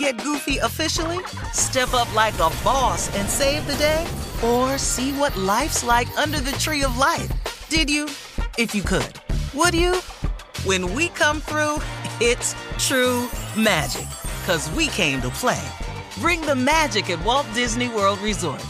get goofy officially? Step up like a boss and save the day? Or see what life's like under the tree of life? Did you? If you could. Would you? When we come through, it's true magic. Cause we came to play. Bring the magic at Walt Disney World Resort.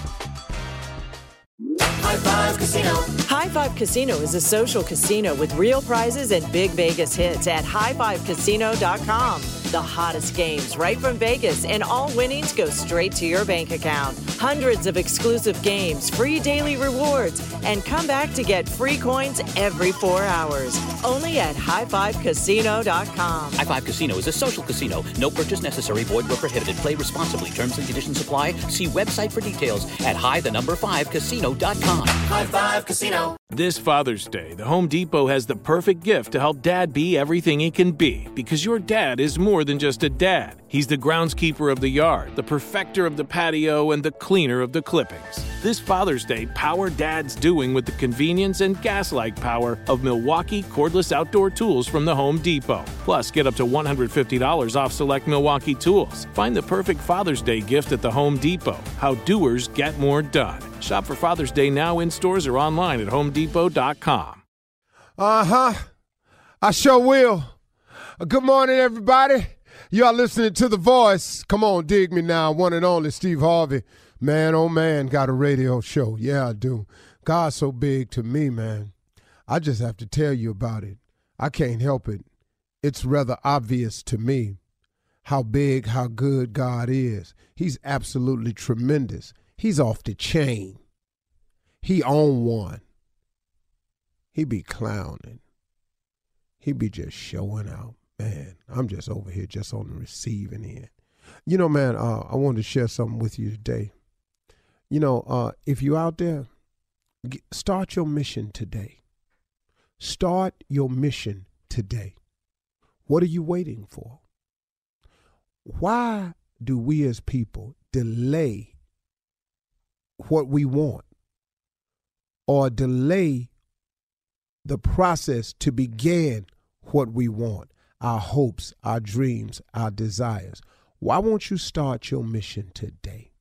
High Five Casino. High Five Casino is a social casino with real prizes and big Vegas hits at highfivecasino.com. The hottest games right from Vegas, and all winnings go straight to your bank account. Hundreds of exclusive games, free daily rewards, and come back to get free coins every four hours. Only at highfivecasino.com. High Five Casino is a social casino. No purchase necessary. Void where prohibited. Play responsibly. Terms and conditions apply. See website for details at high the number five casino.com. High Five Casino. This Father's Day, the Home Depot has the perfect gift to help dad be everything he can be because your dad is more than just a dad. He's the groundskeeper of the yard, the perfecter of the patio, and the cleaner of the clippings. This Father's Day, power dad's doing with the convenience and gas like power of Milwaukee cordless outdoor tools from the Home Depot. Plus, get up to $150 off select Milwaukee tools. Find the perfect Father's Day gift at the Home Depot. How doers get more done. Shop for Father's Day now in stores or online at homedepot.com. Uh huh. I sure will. Uh, Good morning, everybody. You are listening to The Voice. Come on, dig me now. One and only Steve Harvey. Man, oh man, got a radio show. Yeah, I do. God's so big to me, man. I just have to tell you about it. I can't help it. It's rather obvious to me how big, how good God is. He's absolutely tremendous. He's off the chain. He on one. He be clowning. He be just showing out. Man, I'm just over here just on the receiving end. You know, man, uh, I wanted to share something with you today. You know, uh, if you out there, start your mission today. Start your mission today. What are you waiting for? Why do we as people delay what we want or delay the process to begin what we want, our hopes, our dreams, our desires? Why won't you start your mission today?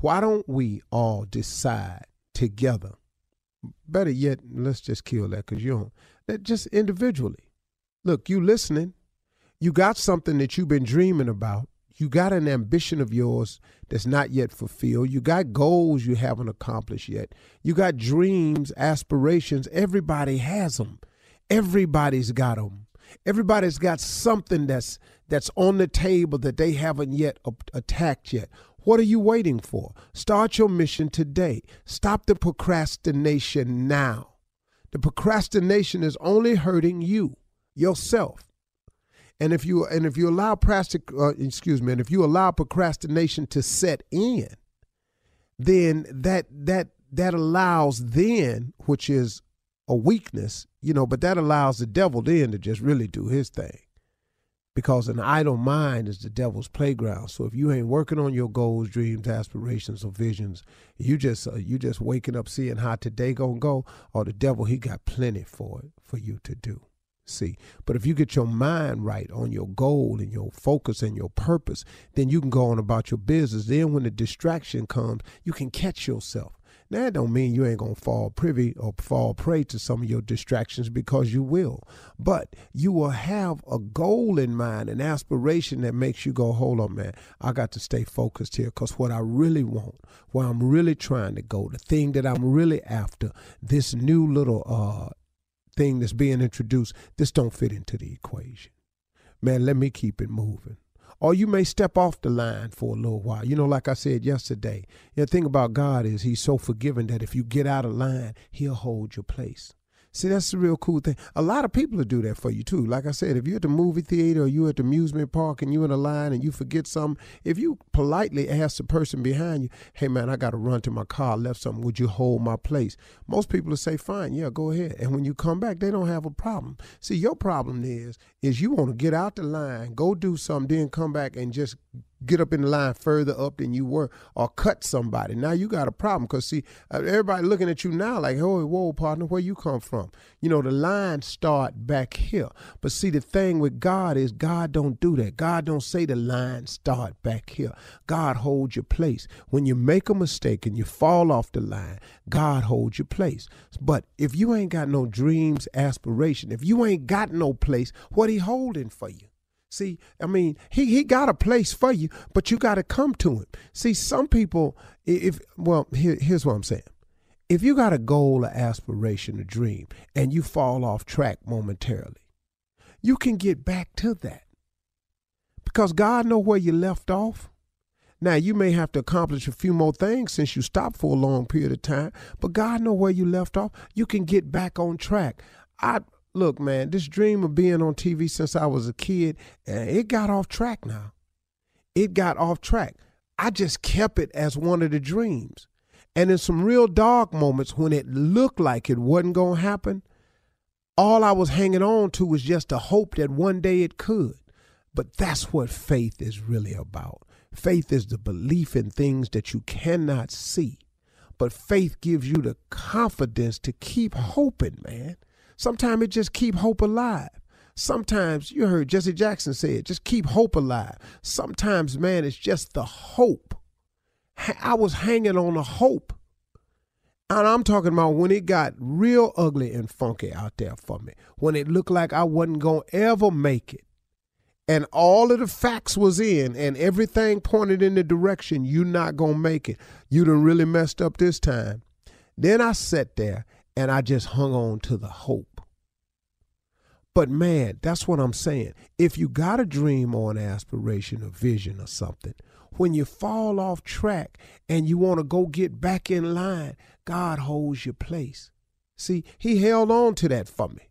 Why don't we all decide together? Better yet, let's just kill that because you don't. That just individually. Look, you listening. You got something that you've been dreaming about. You got an ambition of yours that's not yet fulfilled. You got goals you haven't accomplished yet. You got dreams, aspirations. Everybody has them. Everybody's got them. Everybody's got something that's that's on the table that they haven't yet attacked yet. What are you waiting for? Start your mission today. Stop the procrastination now. The procrastination is only hurting you, yourself. And if you and if you allow plastic, uh, excuse me, and if you allow procrastination to set in, then that that that allows then, which is a weakness, you know, but that allows the devil then to just really do his thing. Because an idle mind is the devil's playground. So if you ain't working on your goals, dreams, aspirations, or visions, you just uh, you just waking up seeing how today gonna go, or the devil he got plenty for it for you to do. See, but if you get your mind right on your goal and your focus and your purpose, then you can go on about your business. Then when the distraction comes, you can catch yourself. Now, that don't mean you ain't going to fall privy or fall prey to some of your distractions because you will. But you will have a goal in mind, an aspiration that makes you go, hold on, man, I got to stay focused here because what I really want, where I'm really trying to go, the thing that I'm really after, this new little uh, thing that's being introduced, this don't fit into the equation. Man, let me keep it moving or you may step off the line for a little while. You know, like I said yesterday, the thing about God is He's so forgiving that if you get out of line, He'll hold your place. See, that's the real cool thing. A lot of people will do that for you too. Like I said, if you're at the movie theater or you're at the amusement park and you're in a line and you forget something, if you politely ask the person behind you, hey man, I got to run to my car, I left something, would you hold my place? Most people will say, fine, yeah, go ahead. And when you come back, they don't have a problem. See, your problem is, is you want to get out the line, go do something, then come back and just get up in the line further up than you were or cut somebody. Now you got a problem because see uh, everybody looking at you now like, "Oh, whoa, partner, where you come from?" You know the line start back here. But see the thing with God is God don't do that. God don't say the line start back here. God holds your place. When you make a mistake and you fall off the line, God holds your place. But if you ain't got no dreams, aspiration, if you ain't got no place, what he holding for you? See, I mean, he he got a place for you, but you got to come to him. See, some people, if well, here, here's what I'm saying. If you got a goal, an aspiration, a dream, and you fall off track momentarily, you can get back to that because God know where you left off. Now you may have to accomplish a few more things since you stopped for a long period of time, but God know where you left off. You can get back on track. I look, man, this dream of being on TV since I was a kid, and it got off track now. It got off track. I just kept it as one of the dreams. And in some real dark moments when it looked like it wasn't going to happen, all I was hanging on to was just a hope that one day it could. But that's what faith is really about. Faith is the belief in things that you cannot see. But faith gives you the confidence to keep hoping, man. Sometimes it just keep hope alive. Sometimes you heard Jesse Jackson say it, just keep hope alive. Sometimes, man, it's just the hope. I was hanging on a hope. And I'm talking about when it got real ugly and funky out there for me, when it looked like I wasn't going to ever make it. And all of the facts was in and everything pointed in the direction you're not going to make it. You done really messed up this time. Then I sat there and I just hung on to the hope. But man, that's what I'm saying. If you got a dream or an aspiration, a vision or something, when you fall off track and you want to go get back in line, God holds your place. See, He held on to that for me.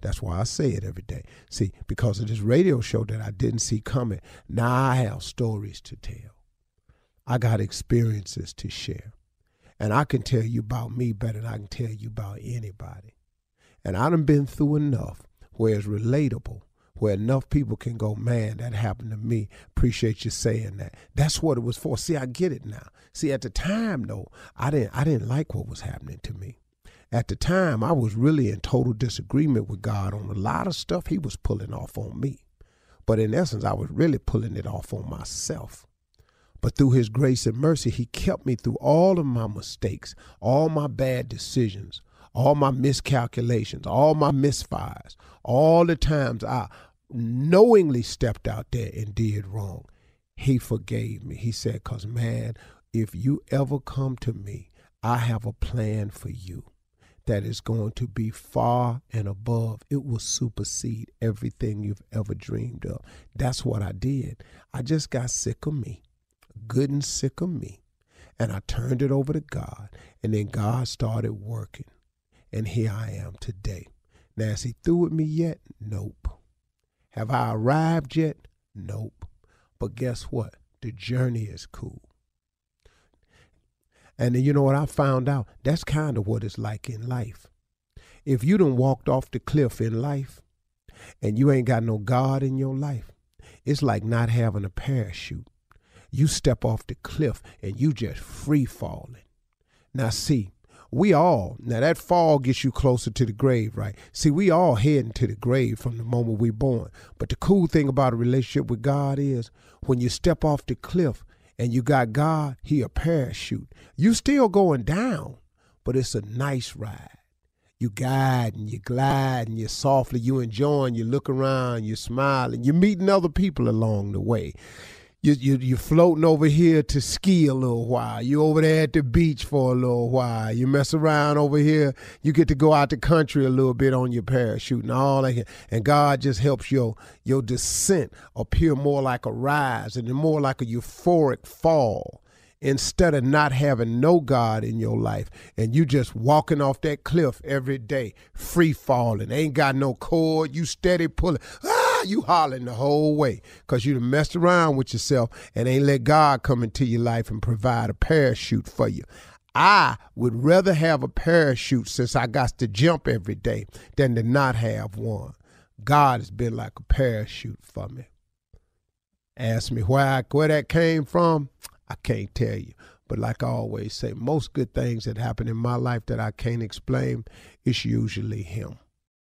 That's why I say it every day. See, because of this radio show that I didn't see coming, now I have stories to tell. I got experiences to share. And I can tell you about me better than I can tell you about anybody. And I done been through enough where it's relatable, where enough people can go, man, that happened to me. Appreciate you saying that. That's what it was for. See, I get it now. See, at the time though, I didn't I didn't like what was happening to me at the time, I was really in total disagreement with God on a lot of stuff he was pulling off on me. But in essence, I was really pulling it off on myself. But through his grace and mercy, he kept me through all of my mistakes, all my bad decisions, all my miscalculations, all my misfires, all the times I knowingly stepped out there and did wrong. He forgave me. He said, Because, man, if you ever come to me, I have a plan for you that is going to be far and above. It will supersede everything you've ever dreamed of. That's what I did. I just got sick of me. good and sick of me. And I turned it over to God. And then God started working. And here I am today. Now, is he through with me yet? Nope. Have I arrived yet? Nope. But guess what? The journey is cool. And then you know what I found out? That's kind of what it's like in life. If you done walked off the cliff in life and you ain't got no God in your life, it's like not having a parachute. You step off the cliff and you just free falling. Now see, we all now that fall gets you closer to the grave right see we all heading to the grave from the moment we're born but the cool thing about a relationship with god is when you step off the cliff and you got god he a parachute. You still going down but it's a nice ride. You guide and you glide and you softly you enjoying you look around you smiling you're meeting other people along the way you you you floating over here to ski a little while. You over there at the beach for a little while. You mess around over here. You get to go out the country a little bit on your parachute and all that. And God just helps your your descent appear more like a rise and more like a euphoric fall instead of not having no God in your life and you just walking off that cliff every day, free falling, ain't got no cord, you steady pulling. Ah! You hollering the whole way because you done messed around with yourself and ain't let God come into your life and provide a parachute for you. I would rather have a parachute since I got to jump every day than to not have one. God has been like a parachute for me. Ask me where where that came from, I can't tell you. But like I always say, most good things that happen in my life that I can't explain, it's usually him.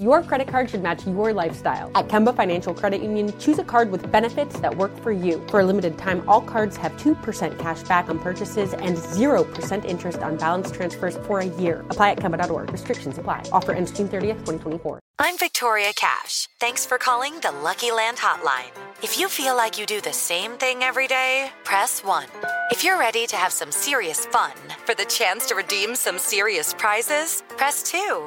Your credit card should match your lifestyle. At Kemba Financial Credit Union, choose a card with benefits that work for you. For a limited time, all cards have 2% cash back on purchases and 0% interest on balance transfers for a year. Apply at Kemba.org. Restrictions apply. Offer ends June 30th, 2024. I'm Victoria Cash. Thanks for calling the Lucky Land Hotline. If you feel like you do the same thing every day, press 1. If you're ready to have some serious fun for the chance to redeem some serious prizes, press 2.